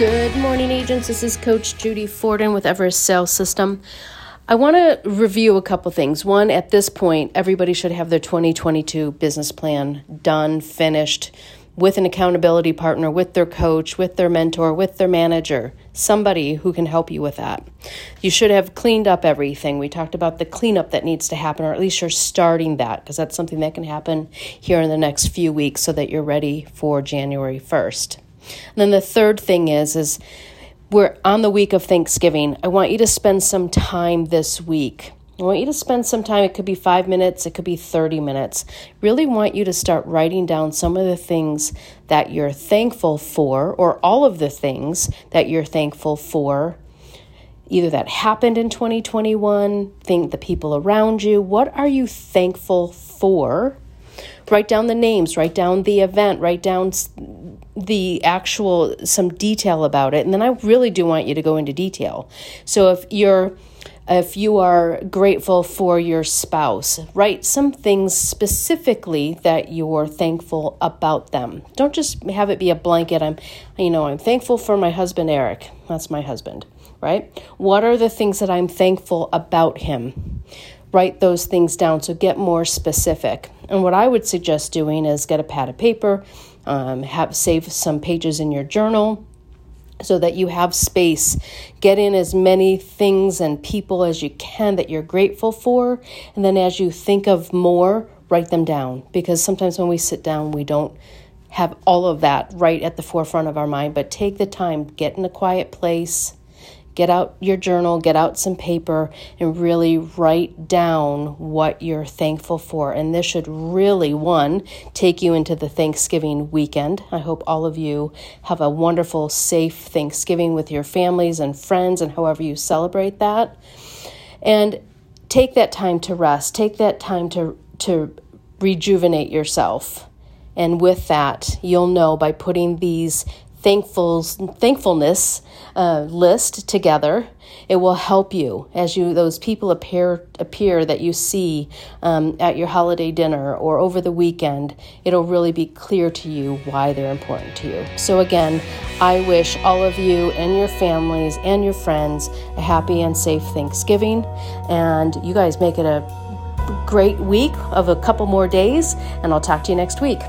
Good morning, agents. This is Coach Judy Forden with Everest Sales System. I want to review a couple things. One, at this point, everybody should have their 2022 business plan done, finished, with an accountability partner, with their coach, with their mentor, with their manager, somebody who can help you with that. You should have cleaned up everything. We talked about the cleanup that needs to happen, or at least you're starting that, because that's something that can happen here in the next few weeks so that you're ready for January 1st. And then the third thing is is we're on the week of Thanksgiving. I want you to spend some time this week. I want you to spend some time. It could be five minutes, it could be 30 minutes. Really want you to start writing down some of the things that you're thankful for, or all of the things that you're thankful for. Either that happened in 2021, think the people around you. What are you thankful for? Write down the names, write down the event, write down the actual some detail about it and then i really do want you to go into detail. So if you're if you are grateful for your spouse write some things specifically that you're thankful about them. Don't just have it be a blanket i'm you know i'm thankful for my husband eric. That's my husband right? What are the things that i'm thankful about him? Write those things down so get more specific and what i would suggest doing is get a pad of paper um, have save some pages in your journal so that you have space. Get in as many things and people as you can that you're grateful for. And then as you think of more, write them down. Because sometimes when we sit down, we don't have all of that right at the forefront of our mind. But take the time, get in a quiet place, get out your journal, get out some paper, and really write down what you're thankful for. And this should really, one, take you into the Thanksgiving weekend. I hope all of you have a wonderful, safe Thanksgiving with your families and friends and however you celebrate that. And take that time to rest, take that time to, to rejuvenate yourself. And with that, you'll know by putting these thankful thankfulness uh, list together. It will help you as you those people appear appear that you see um, at your holiday dinner or over the weekend. It'll really be clear to you why they're important to you. So again, I wish all of you and your families and your friends a happy and safe Thanksgiving, and you guys make it a great week of a couple more days. And I'll talk to you next week.